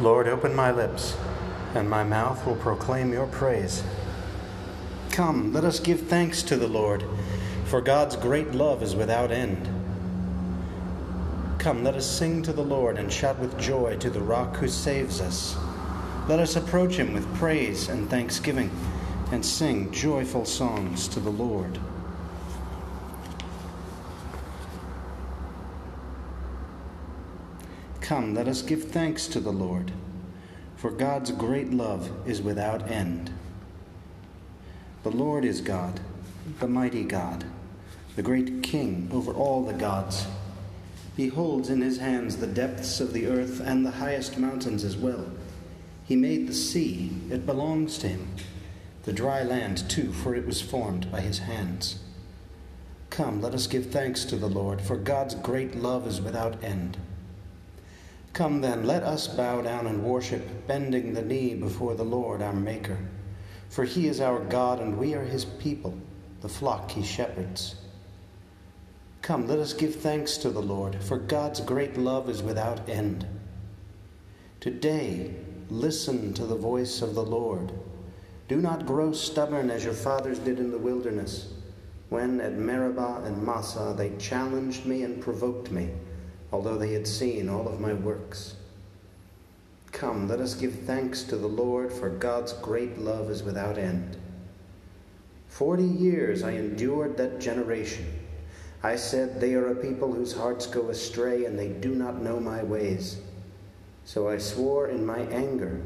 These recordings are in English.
Lord, open my lips, and my mouth will proclaim your praise. Come, let us give thanks to the Lord, for God's great love is without end. Come, let us sing to the Lord and shout with joy to the rock who saves us. Let us approach him with praise and thanksgiving and sing joyful songs to the Lord. Come, let us give thanks to the Lord, for God's great love is without end. The Lord is God, the mighty God, the great King over all the gods. He holds in his hands the depths of the earth and the highest mountains as well. He made the sea, it belongs to him. The dry land, too, for it was formed by his hands. Come, let us give thanks to the Lord, for God's great love is without end. Come then, let us bow down and worship, bending the knee before the Lord our Maker. For he is our God, and we are his people, the flock he shepherds. Come, let us give thanks to the Lord, for God's great love is without end. Today, listen to the voice of the Lord. Do not grow stubborn as your fathers did in the wilderness, when at Meribah and Massah they challenged me and provoked me although they had seen all of my works. Come, let us give thanks to the Lord, for God's great love is without end. Forty years I endured that generation. I said, They are a people whose hearts go astray, and they do not know my ways. So I swore in my anger,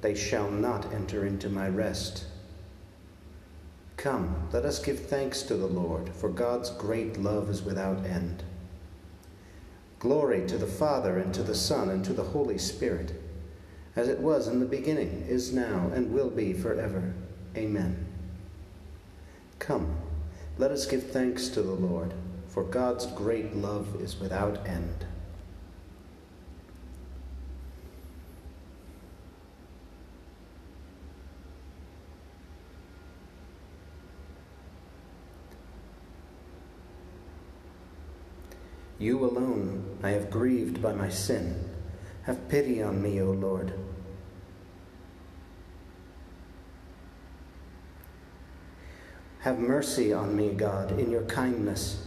They shall not enter into my rest. Come, let us give thanks to the Lord, for God's great love is without end. Glory to the Father, and to the Son, and to the Holy Spirit, as it was in the beginning, is now, and will be forever. Amen. Come, let us give thanks to the Lord, for God's great love is without end. You alone I have grieved by my sin. Have pity on me, O Lord. Have mercy on me, God, in your kindness.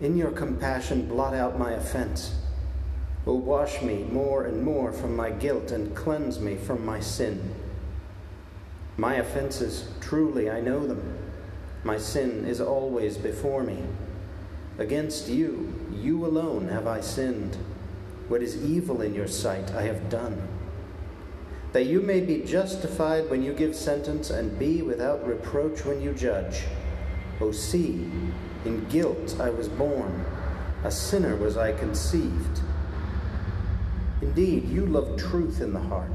In your compassion, blot out my offense. O wash me more and more from my guilt and cleanse me from my sin. My offenses, truly I know them. My sin is always before me. Against you, you alone have I sinned. What is evil in your sight I have done. That you may be justified when you give sentence and be without reproach when you judge. O see, in guilt I was born, a sinner was I conceived. Indeed, you love truth in the heart.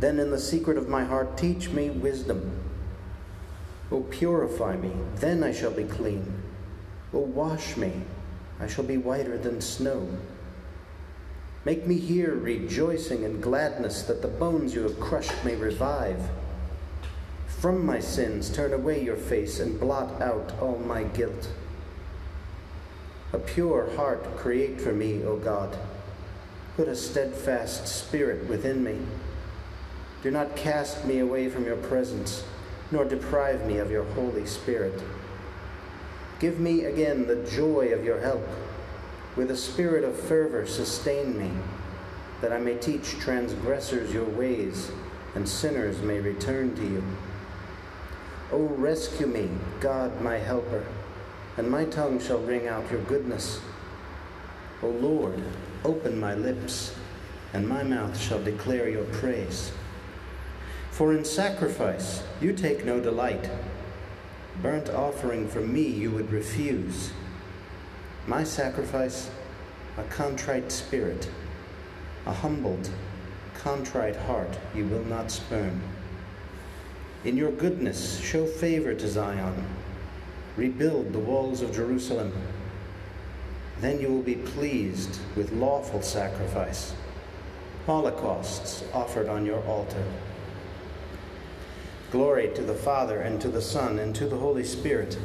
Then in the secret of my heart, teach me wisdom. O purify me, then I shall be clean. O wash me, I shall be whiter than snow. Make me hear rejoicing and gladness, that the bones you have crushed may revive. From my sins turn away your face and blot out all my guilt. A pure heart create for me, O God. Put a steadfast spirit within me. Do not cast me away from your presence, nor deprive me of your Holy Spirit. Give me again the joy of your help. With a spirit of fervor, sustain me, that I may teach transgressors your ways, and sinners may return to you. O rescue me, God my helper, and my tongue shall ring out your goodness. O Lord, open my lips, and my mouth shall declare your praise. For in sacrifice you take no delight burnt offering from me you would refuse. My sacrifice, a contrite spirit, a humbled, contrite heart you will not spurn. In your goodness, show favor to Zion. Rebuild the walls of Jerusalem. Then you will be pleased with lawful sacrifice, holocausts offered on your altar. Glory to the Father, and to the Son, and to the Holy Spirit,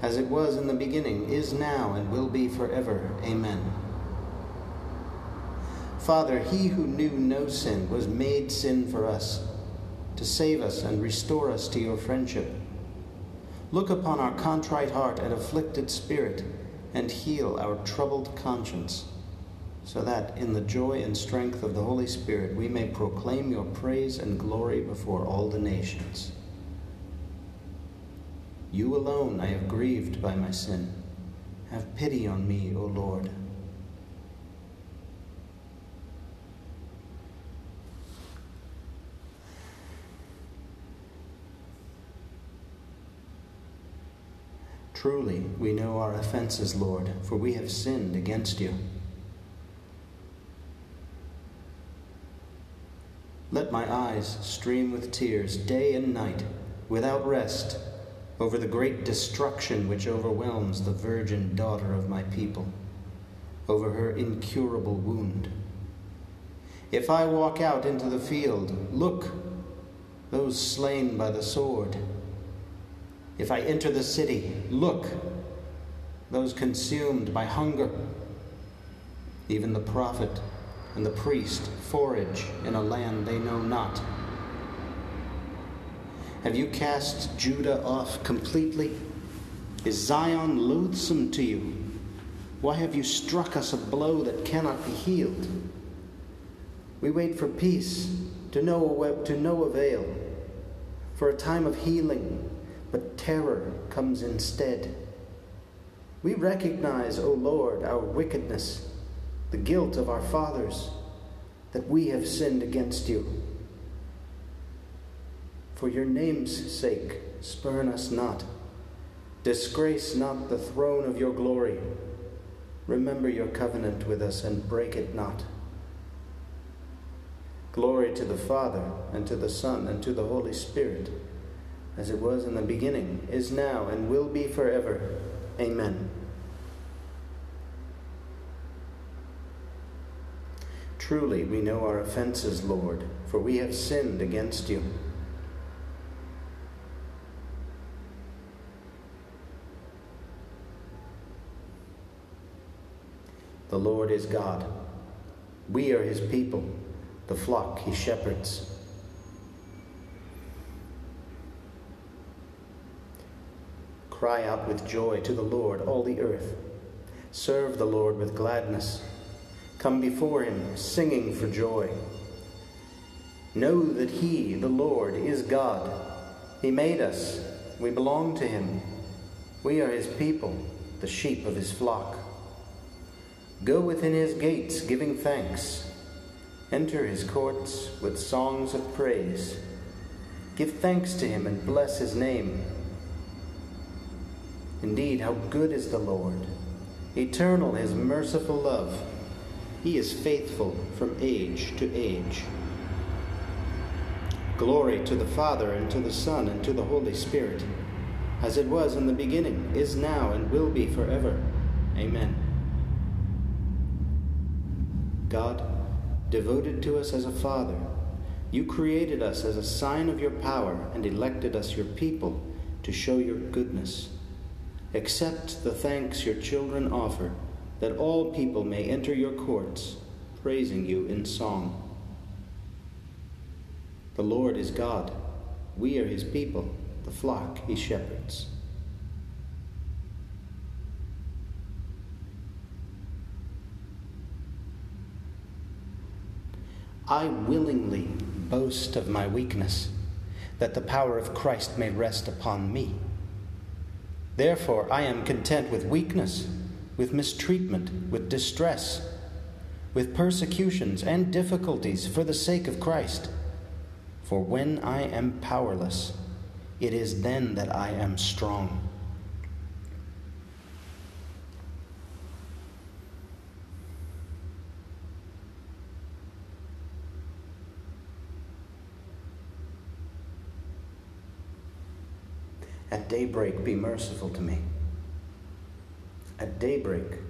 as it was in the beginning, is now, and will be forever. Amen. Father, he who knew no sin was made sin for us, to save us and restore us to your friendship. Look upon our contrite heart and afflicted spirit, and heal our troubled conscience, so that in the joy and strength of the Holy Spirit we may proclaim your praise and glory before all the nations. You alone I have grieved by my sin. Have pity on me, O Lord. Truly, we know our offenses, Lord, for we have sinned against you. Let my eyes stream with tears day and night, without rest over the great destruction which overwhelms the virgin daughter of my people, over her incurable wound. If I walk out into the field, look, those slain by the sword. If I enter the city, look, those consumed by hunger. Even the prophet and the priest forage in a land they know not. Have you cast Judah off completely? Is Zion loathsome to you? Why have you struck us a blow that cannot be healed? We wait for peace to no, to no avail, for a time of healing, but terror comes instead. We recognize, O Lord, our wickedness, the guilt of our fathers, that we have sinned against you. For your name's sake, spurn us not. Disgrace not the throne of your glory. Remember your covenant with us and break it not. Glory to the Father, and to the Son, and to the Holy Spirit, as it was in the beginning, is now, and will be forever. Amen. Truly, we know our offenses, Lord, for we have sinned against you. The Lord is God. We are his people, the flock he shepherds. Cry out with joy to the Lord, all the earth. Serve the Lord with gladness. Come before him, singing for joy. Know that he, the Lord, is God. He made us. We belong to him. We are his people, the sheep of his flock. Go within his gates giving thanks. Enter his courts with songs of praise. Give thanks to him and bless his name. Indeed, how good is the Lord! Eternal his merciful love. He is faithful from age to age. Glory to the Father, and to the Son, and to the Holy Spirit, as it was in the beginning, is now, and will be forever. Amen. God, devoted to us as a Father, you created us as a sign of your power and elected us your people to show your goodness. Accept the thanks your children offer, that all people may enter your courts, praising you in song. The Lord is God. We are his people, the flock he shepherds. I willingly boast of my weakness, that the power of Christ may rest upon me. Therefore, I am content with weakness, with mistreatment, with distress, with persecutions and difficulties for the sake of Christ. For when I am powerless, it is then that I am strong. At daybreak, be merciful to me. At daybreak,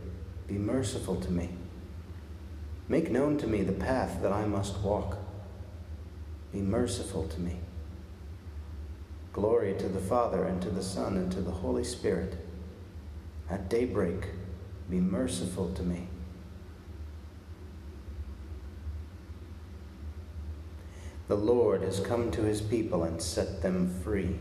be merciful to me. Make known to me the path that I must walk. Be merciful to me. Glory to the Father, and to the Son, and to the Holy Spirit. At daybreak, be merciful to me. The Lord has come to his people and set them free.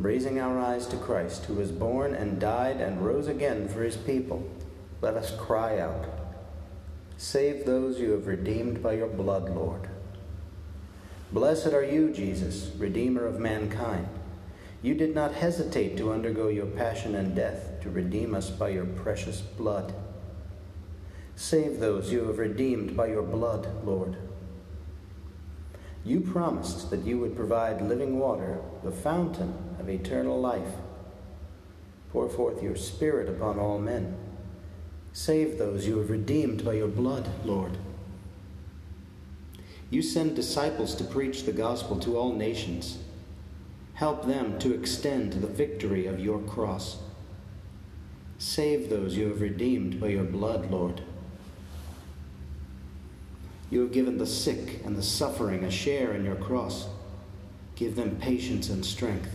Raising our eyes to Christ, who was born and died and rose again for his people, let us cry out Save those you have redeemed by your blood, Lord. Blessed are you, Jesus, Redeemer of mankind. You did not hesitate to undergo your passion and death to redeem us by your precious blood. Save those you have redeemed by your blood, Lord. You promised that you would provide living water, the fountain of eternal life. Pour forth your Spirit upon all men. Save those you have redeemed by your blood, Lord. You send disciples to preach the gospel to all nations. Help them to extend the victory of your cross. Save those you have redeemed by your blood, Lord. You have given the sick and the suffering a share in your cross. Give them patience and strength.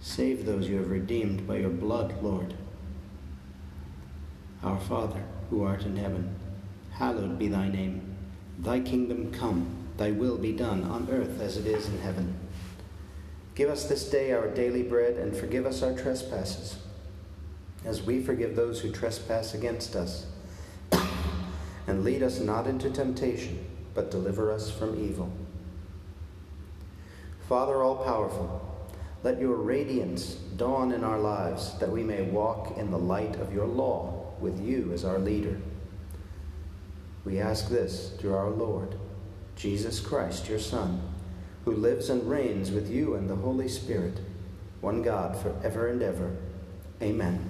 Save those you have redeemed by your blood, Lord. Our Father, who art in heaven, hallowed be thy name. Thy kingdom come, thy will be done on earth as it is in heaven. Give us this day our daily bread and forgive us our trespasses, as we forgive those who trespass against us and lead us not into temptation, but deliver us from evil. Father all powerful, let your radiance dawn in our lives that we may walk in the light of your law with you as our leader. We ask this through our Lord, Jesus Christ, your Son, who lives and reigns with you and the Holy Spirit, one God for ever and ever. Amen.